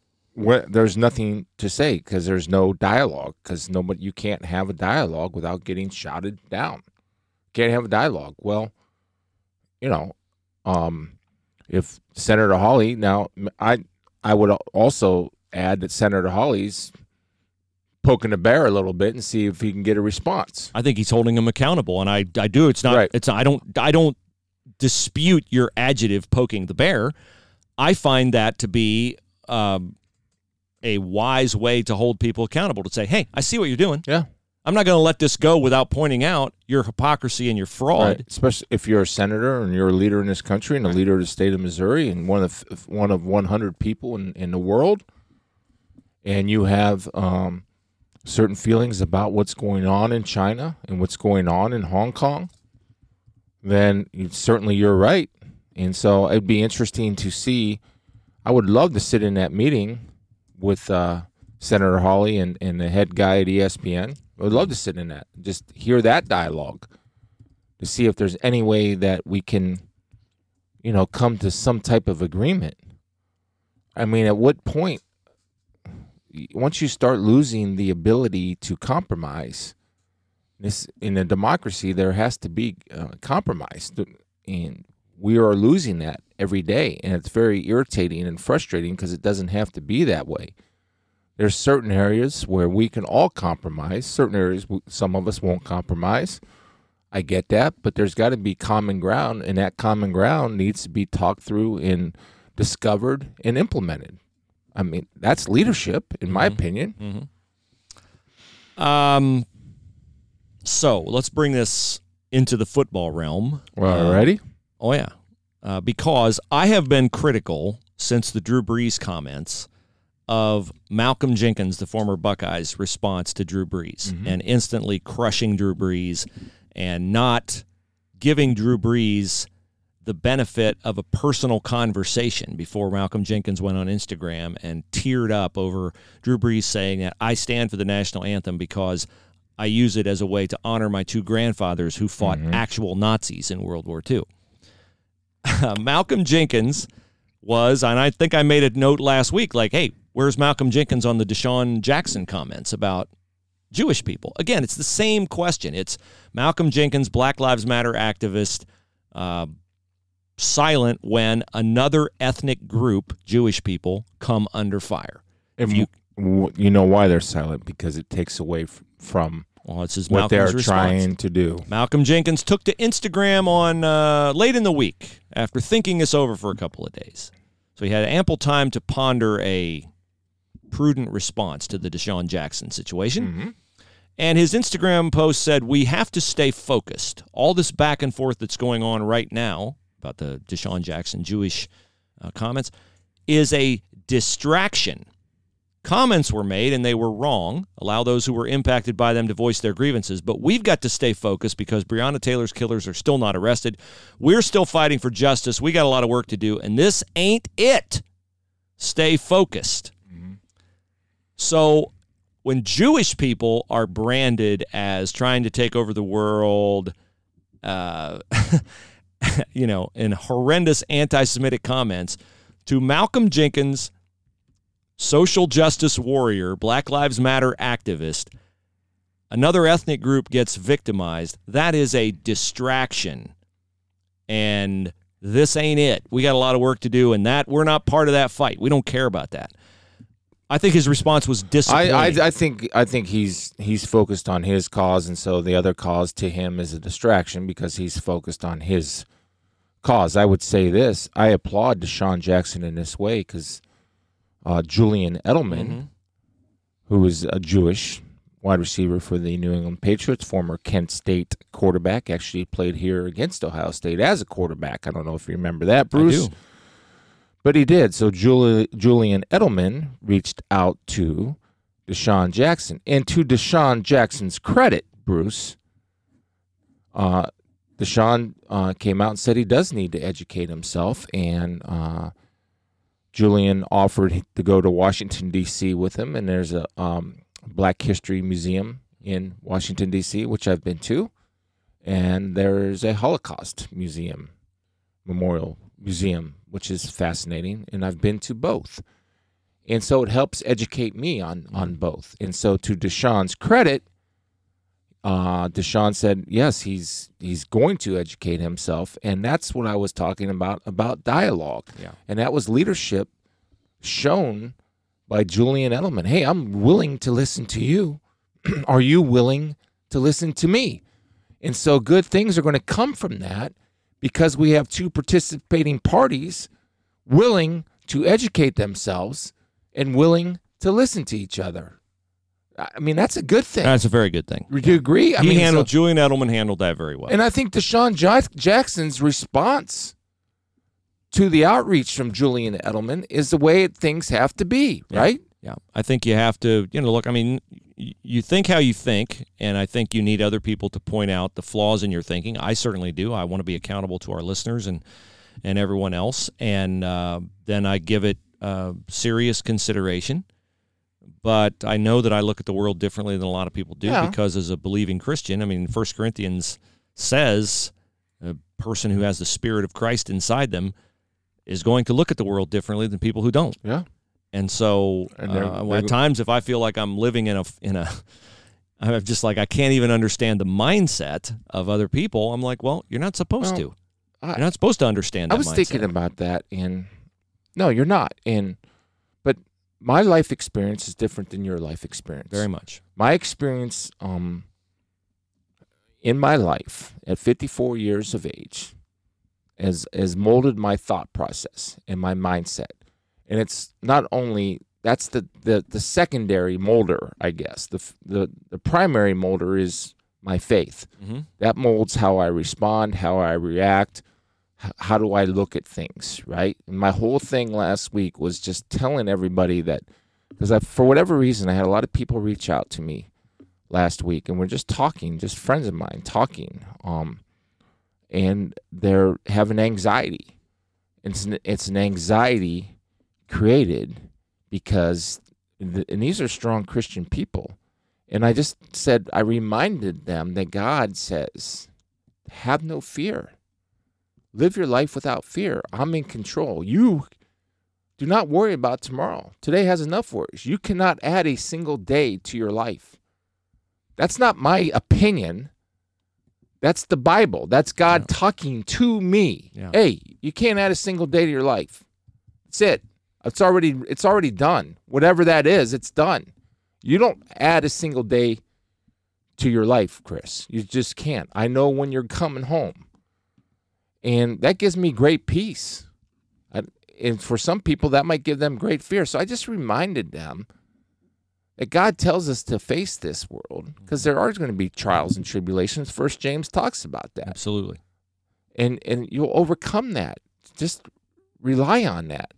there's nothing to say because there's no dialogue because nobody. You can't have a dialogue without getting shouted down. Can't have a dialogue. Well, you know, um, if Senator Hawley now I I would also add that Senator Hawley's poking the bear a little bit and see if he can get a response. I think he's holding him accountable, and I I do. It's not. Right. It's I don't I don't dispute your adjective poking the bear. I find that to be um, a wise way to hold people accountable. To say, hey, I see what you're doing. Yeah. I'm not going to let this go without pointing out your hypocrisy and your fraud. Right. Especially if you're a senator and you're a leader in this country and a leader of the state of Missouri and one of one of 100 people in, in the world, and you have um, certain feelings about what's going on in China and what's going on in Hong Kong, then certainly you're right. And so it'd be interesting to see. I would love to sit in that meeting with uh, Senator Hawley and, and the head guy at ESPN. I would love to sit in that, just hear that dialogue to see if there's any way that we can, you know, come to some type of agreement. I mean, at what point, once you start losing the ability to compromise, this in a democracy there has to be uh, compromise, and we are losing that every day, and it's very irritating and frustrating because it doesn't have to be that way. There's certain areas where we can all compromise. Certain areas some of us won't compromise. I get that, but there's got to be common ground, and that common ground needs to be talked through and discovered and implemented. I mean, that's leadership, in my opinion. Um, so let's bring this into the football realm. Well, Uh, ready? Oh yeah, uh, because I have been critical since the Drew Brees comments of Malcolm Jenkins, the former Buckeyes, response to Drew Brees and instantly crushing Drew Brees and not giving Drew Brees the benefit of a personal conversation before Malcolm Jenkins went on Instagram and teared up over Drew Brees saying that I stand for the national anthem because I use it as a way to honor my two grandfathers who fought actual Nazis in World War II. Malcolm Jenkins was, and I think I made a note last week, like, hey, where's Malcolm Jenkins on the DeSean Jackson comments about Jewish people? Again, it's the same question. It's Malcolm Jenkins, Black Lives Matter activist, uh, silent when another ethnic group, Jewish people, come under fire. If you- you, know why they're silent because it takes away from Well, it's his what they're trying to do. Malcolm Jenkins took to Instagram on uh, late in the week after thinking this over for a couple of days. So he had ample time to ponder a prudent response to the DeSean Jackson situation. And his Instagram post said, We have to stay focused. All this back and forth that's going on right now about the DeSean Jackson Jewish uh, comments is a distraction. Comments were made and they were wrong. Allow those who were impacted by them to voice their grievances. But we've got to stay focused because Breonna Taylor's killers are still not arrested. We're still fighting for justice. We got a lot of work to do, and this ain't it. Stay focused. So when Jewish people are branded as trying to take over the world, uh, you know, in horrendous anti Semitic comments, to Malcolm Jenkins, social justice warrior, Black Lives Matter activist, another ethnic group gets victimized. That is a distraction. And this ain't it. We got a lot of work to do, and that we're not part of that fight. We don't care about that. I think his response was disappointing. I, I I think I think he's he's focused on his cause, and so the other cause to him is a distraction because he's focused on his cause. I would say this: I applaud DeSean Jackson in this way because uh, Julian Edelman, who is a Jewish wide receiver for the New England Patriots, former Kent State quarterback, actually played here against Ohio State as a quarterback. I don't know if you remember that, Bruce. But he did. So Juli- Julian Edelman reached out to DeSean Jackson. And to DeSean Jackson's credit, Bruce, uh, DeSean uh, came out and said he does need to educate himself. And uh, Julian offered to go to Washington, D.C. with him. And there's a um, Black History Museum in Washington, D.C., which I've been to. And there's a Holocaust Museum, Memorial Museum, which is fascinating. And I've been to both. And so it helps educate me on, on both. And so, to DeSean's credit, uh, DeSean said, yes, he's he's going to educate himself, and that's what I was talking about about dialogue. Yeah. and that was leadership shown by Julian Edelman. Hey, I'm willing to listen to you. are you willing to listen to me? And so, good things are going to come from that because we have two participating parties willing to educate themselves and willing to listen to each other. I mean, that's a good thing. That's a very good thing. Do you agree? I he mean, handled so- Julian Edelman handled that very well. and I think DeSean Jack- Jackson's response to the outreach from Julian Edelman is the way things have to be, Yeah. right? Yeah, I think you have to, you know, look. I mean, you think how you think, and I think you need other people to point out the flaws in your thinking. I certainly do. I want to be accountable to our listeners and and everyone else, and uh, then I give it uh, serious consideration. But I know that I look at the world differently than a lot of people do Yeah. because, as a believing Christian, I mean, First Corinthians says a person who has the Spirit of Christ inside them is going to look at the world differently than people who don't. Yeah. And so, And they're- uh, they're- at times, if I feel like I'm living in a in a, I'm just like I can't even understand the mindset of other people. I'm like, well, you're not supposed Well, to. I- You're not supposed to understand. That I was mindset. thinking about that, and no, you're not. And my life experience is different than your life experience. very much. my experience um, in my life at 54 years of age has has molded my thought process and my mindset and it's not only that's the the, the secondary molder i guess the, the the primary molder is my faith hmm that molds how I respond, how I react, how do I look at things, right? My whole thing last week was just telling everybody that because for whatever reason, I had a lot of people reach out to me last week, and we're just talking, just friends of mine talking, um, and they're having anxiety. It's an, it's an anxiety created because, th- and these are strong Christian people. And I just said, I reminded them that God says, have no fear. Live your life without fear. I'm in control. You do not worry about tomorrow. Today has enough worries. You cannot add a single day to your life. That's not my opinion. That's the Bible. That's God Yeah. talking to me. Yeah. Hey, you can't add a single day to your life. That's it. It's already it's already done. Whatever that is, it's done. You don't add a single day to your life, Chris. You just can't. I know when you're coming home. And that gives me great peace. I, and for some people, that might give them great fear. So I just reminded them that God tells us to face this world because there are going to be trials and tribulations. First James talks about that. Absolutely. And, and you'll overcome that. Just rely on that.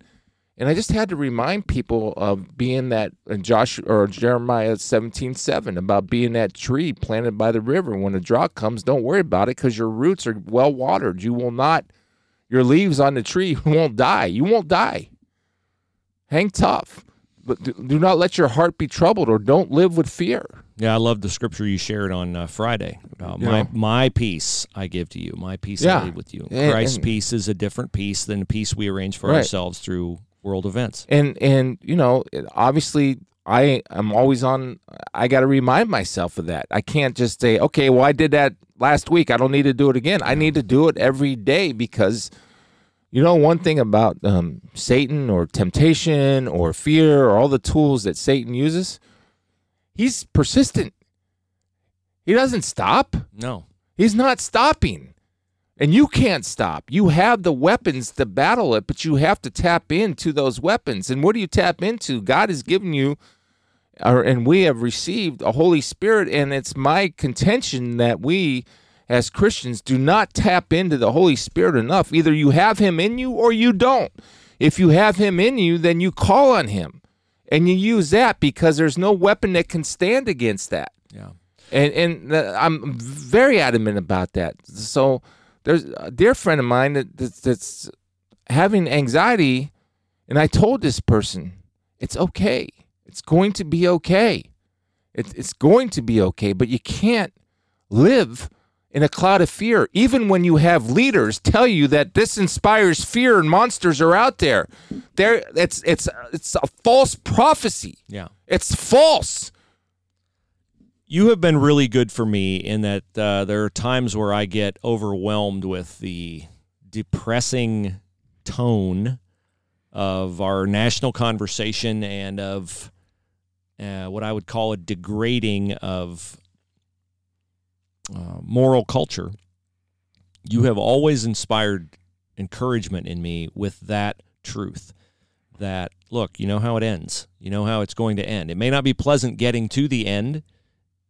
And I just had to remind people of being that in Josh or Jeremiah seventeen seven about being that tree planted by the river. When a drought comes, don't worry about it because your roots are well watered. You will not, your leaves on the tree won't die. You won't die. Hang tough, but do, not let your heart be troubled or don't live with fear. Yeah, I love the scripture you shared on uh, Friday. Uh, my know. my peace I give to you. My peace Yeah. I leave with you. And- Christ's and- peace is a different peace than the peace we arrange for Right. ourselves through world events. and and you know obviously i am always on i got to remind myself of that i can't just say okay well i did that last week i don't need to do it again i need to do it every day because you know one thing about um, satan or temptation or fear or all the tools that satan uses he's persistent he doesn't stop No. He's not stopping. And you can't stop. You have the weapons to battle it, but you have to tap into those weapons. And what do you tap into? God has given you, or, and we have received a Holy Spirit. And it's my contention that we, as Christians, do not tap into the Holy Spirit enough. Either you have Him in you or you don't. If you have Him in you, then you call on Him and you use that because there's no weapon that can stand against that Yeah. and and uh, I'm very adamant about that. So there's a dear friend of mine that, that's, that's having anxiety, and I told this person, it's okay. It's going to be okay. It's it's going to be okay. But you can't live in a cloud of fear, even when you have leaders tell you that this inspires fear and monsters are out there. There, it's it's it's a false prophecy. Yeah. It's false. You have been really good for me in that uh, there are times where I get overwhelmed with the depressing tone of our national conversation and of uh, what I would call a degrading of uh, moral culture. You have always inspired encouragement in me with that truth that look, you know how it ends. You know how it's going to end. It may not be pleasant getting to the end,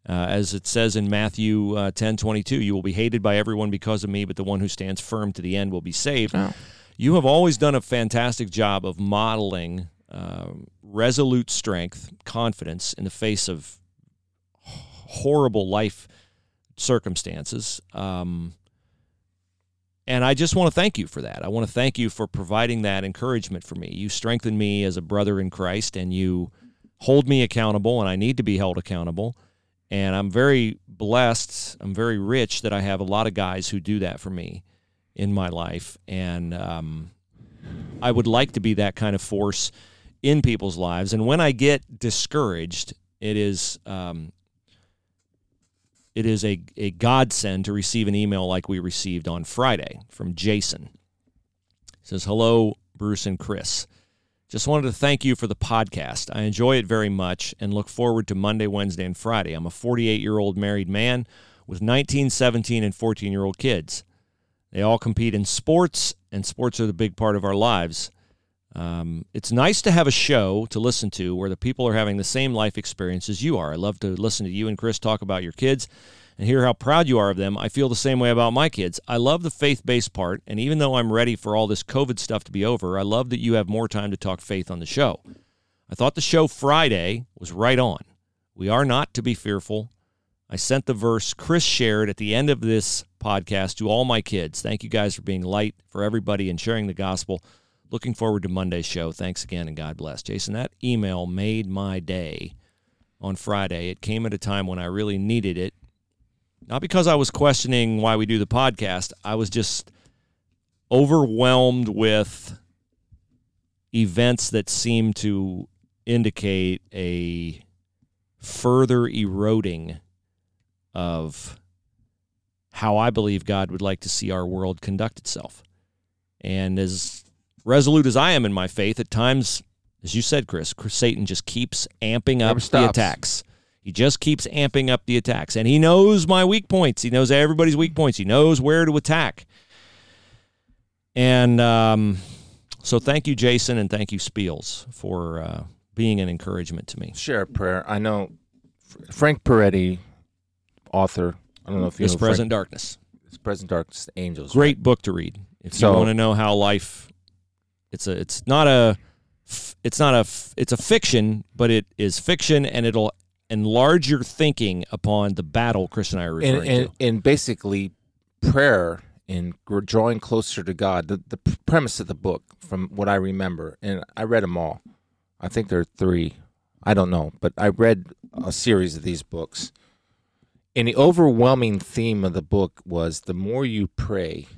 uh, as it says in Matthew uh, 10 22, you will be hated by everyone because of me, but the one who stands firm to the end will be saved. Oh. You have always done a fantastic job of modeling uh, resolute strength, confidence in the face of horrible life circumstances. Um, and I just want to thank you for that. I want to thank you for providing that encouragement for me. You strengthen me as a brother in Christ, and you hold me accountable, and I need to be held accountable. And I'm very blessed. I'm very rich that I have a lot of guys who do that for me in my life. And um, I would like to be that kind of force in people's lives. And when I get discouraged, it is um, it is a, a godsend to receive an email like we received on Friday from Jason. Says, Hello, Bruce and Chris. Just wanted to thank you for the podcast. I enjoy it very much and look forward to Monday, Wednesday, and Friday. I'm a 48 year old married man with 19, 17, and 14 year old kids. They all compete in sports, and sports are the big part of our lives. Um, it's nice to have a show to listen to where the people are having the same life experience as you are. I love to listen to you and Chris talk about your kids and hear how proud you are of them. I feel the same way about my kids. I love the faith based part, and even though I'm ready for all this COVID stuff to be over, I love that you have more time to talk faith on the show. I thought the show Friday was right on. We are not to be fearful. I sent the verse Chris shared at the end of this podcast to all my kids. Thank you guys for being light for everybody and sharing the gospel. Looking forward to Monday's show. Thanks again and God bless. Jason, that email made my day on Friday. It came at a time when I really needed it. Not because I was questioning why we do the podcast, I was just overwhelmed with events that seem to indicate a further eroding of how I believe God would like to see our world conduct itself. And as resolute as I am in my faith, at times, as you said, Chris, Satan just keeps amping up the attacks. He just keeps amping up the attacks. And he knows my weak points. He knows everybody's weak points. He knows where to attack. And um, so thank you, Jason, and thank you, Spiels, for uh, being an encouragement to me. Share a prayer. I know Frank Peretti, author. I don't know if you This know present darkness. Frank, His Present Darkness Angels. Great book to read if So- you want to know how life. It's a. It's not a, It's not a. It's a fiction, but it is fiction, and it'll enlarge your thinking upon the battle Chris and I are and, referring and, to. and basically prayer and drawing closer to God. The, the premise of the book, from what I remember, and I read them all. I think there are three. I don't know, but I read a series of these books. And the overwhelming theme of the book was the more you pray,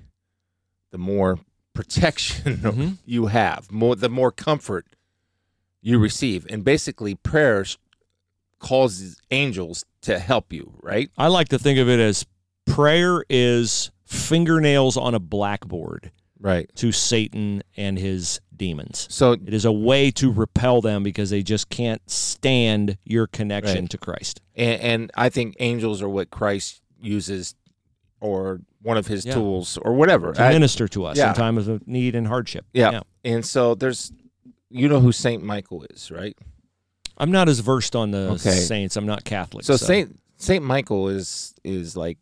the more protection Mhm. you have, more the more comfort you receive. And basically prayer causes angels to help you, right? I like to think of it as prayer is fingernails on a blackboard Right. to Satan and his demons. So It is a way to repel them because they just can't stand your connection Right. to Christ. and, and I think angels are what Christ uses, or one of his Yeah. tools, or whatever. To I- minister to us yeah. in times of need and hardship. yeah. And so there's, you know who Saint Michael is, right? I'm not as versed on the Okay. saints. I'm not Catholic. So, Saint Saint Michael is is like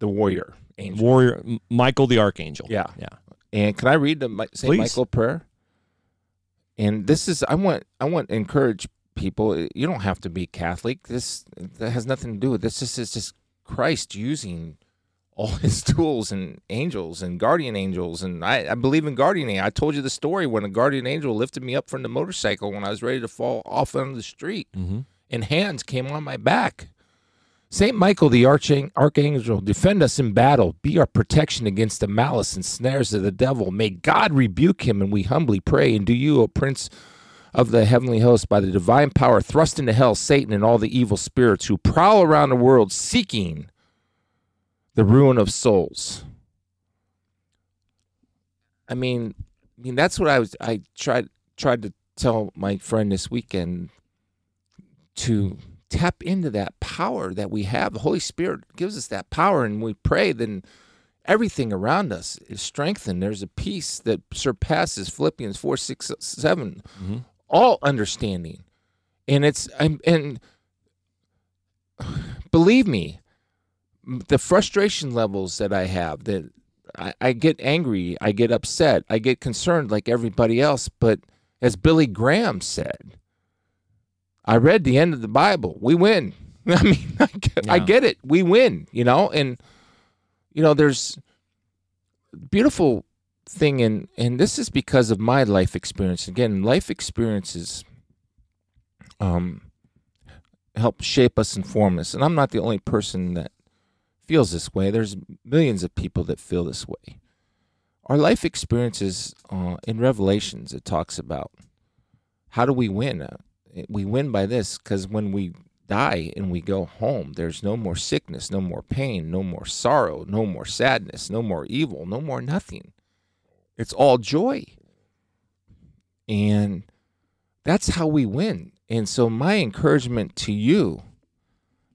the warrior angel. warrior Michael the archangel. Yeah. yeah. And can I read the Saint Please. Michael prayer? And this is I want I want to encourage people. Eh, you don't have to be Catholic. This that has nothing to do with this. This is just Christ using all his tools and angels and guardian angels. And I, I believe in guardian angel. I told you the story when a guardian angel lifted me up from the motorcycle when I was ready to fall off onto the street, Mm-hmm. and hands came on my back. Saint Michael, the archang- archangel, defend us in battle. Be our protection against the malice and snares of the devil. May God rebuke him, and we humbly pray. And do you, O Prince of the heavenly host by the divine power thrust into hell Satan and all the evil spirits who prowl around the world seeking the ruin of souls. I mean, I mean that's what I was I tried tried to tell my friend this weekend to tap into that power that we have. The Holy Spirit gives us that power and we pray then everything around us is strengthened. There's a peace that surpasses Philippians 4, 6, 7, Mm-hmm. all understanding. And it's, I'm, and believe me, the frustration levels that I have, that I, I get angry, I get upset, I get concerned like everybody else. But as Billy Graham said, I read the end of the Bible. We win. I mean, I get, I get it. We win, you know, and you know, there's beautiful thing and and this is because of my life experience. Again, life experiences um help shape us and form us. And I'm not the only person that feels this way. There's millions of people that feel this way. Our life experiences uh, in Revelations it talks about how do we win? Uh, we win by this because when we die and we go home, there's no more sickness, no more pain, no more sorrow, no more sadness, no more evil, no more nothing. It's all joy. And that's how we win. And so, my encouragement to you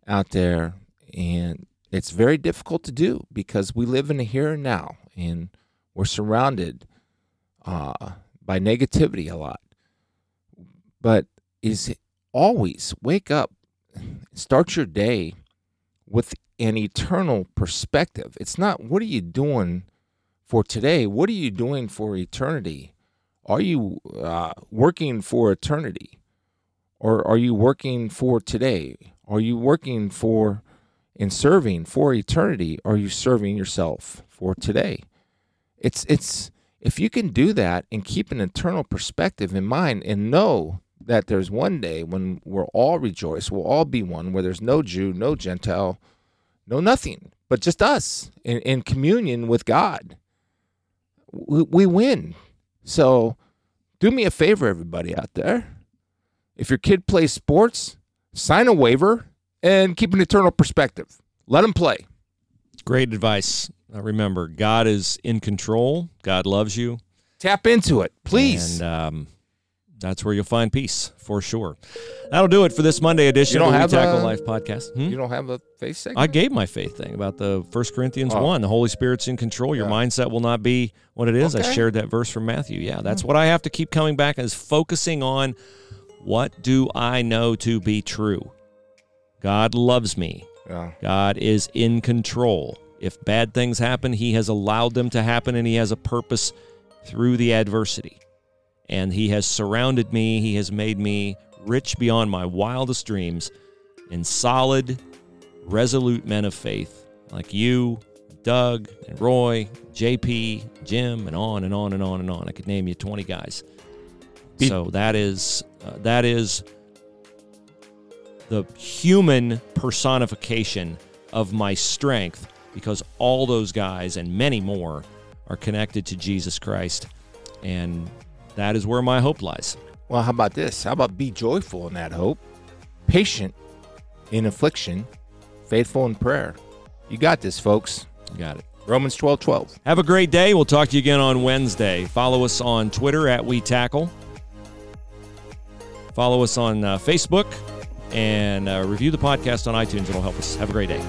out there, and it's very difficult to do because we live in the here and now and we're surrounded uh, by negativity a lot. But is always wake up, start your day with an eternal perspective. It's not what are you doing for today? What are you doing for eternity? Are you uh, working for eternity? Or are you working for today? Are you working for and serving for eternity? Are you serving yourself for today? It's it's if you can do that and keep an eternal perspective in mind and know that there's one day when we'll all rejoice, we'll all be one, where there's no Jew, no Gentile, no nothing, but just us in, in communion with God. We, we win. So do me a favor, everybody out there. If your kid plays sports, sign a waiver and keep an eternal perspective. Let him play. Great advice. Remember, God is in control. God loves you. Tap into it, please. And um, that's where you'll find peace for sure. That'll do it for this Monday edition You don't of the have Tackle a- Life podcast. Hmm? you don't have a face segment? I gave my faith thing about the First Corinthians Oh. 1. The Holy Spirit's in control. Your Yeah. mindset will not be what it is. I shared that verse from Matthew. Yeah, that's what I have to keep coming back is focusing on what do I know to be true? God loves me. yeah. God is in control. If bad things happen, He has allowed them to happen and He has a purpose through the adversity. And He has surrounded me, He has made me rich beyond my wildest dreams in solid, resolute men of faith like you, Doug, and Roy, JP, Jim, and on and on and on and on. I could name you 20 guys. Be- so that is uh, that is the human personification of my strength because all those guys and many more are connected to Jesus Christ. And that is where my hope lies. Well, how about this? How about be joyful in that hope, patient in affliction, faithful in prayer? You got this, folks. You got it. Romans 12 12. Have a great day. We'll talk to you again on Wednesday. Follow us on Twitter at We Tackle. Follow us on uh, Facebook and uh, review the podcast on iTunes. It'll help us. Have a great day.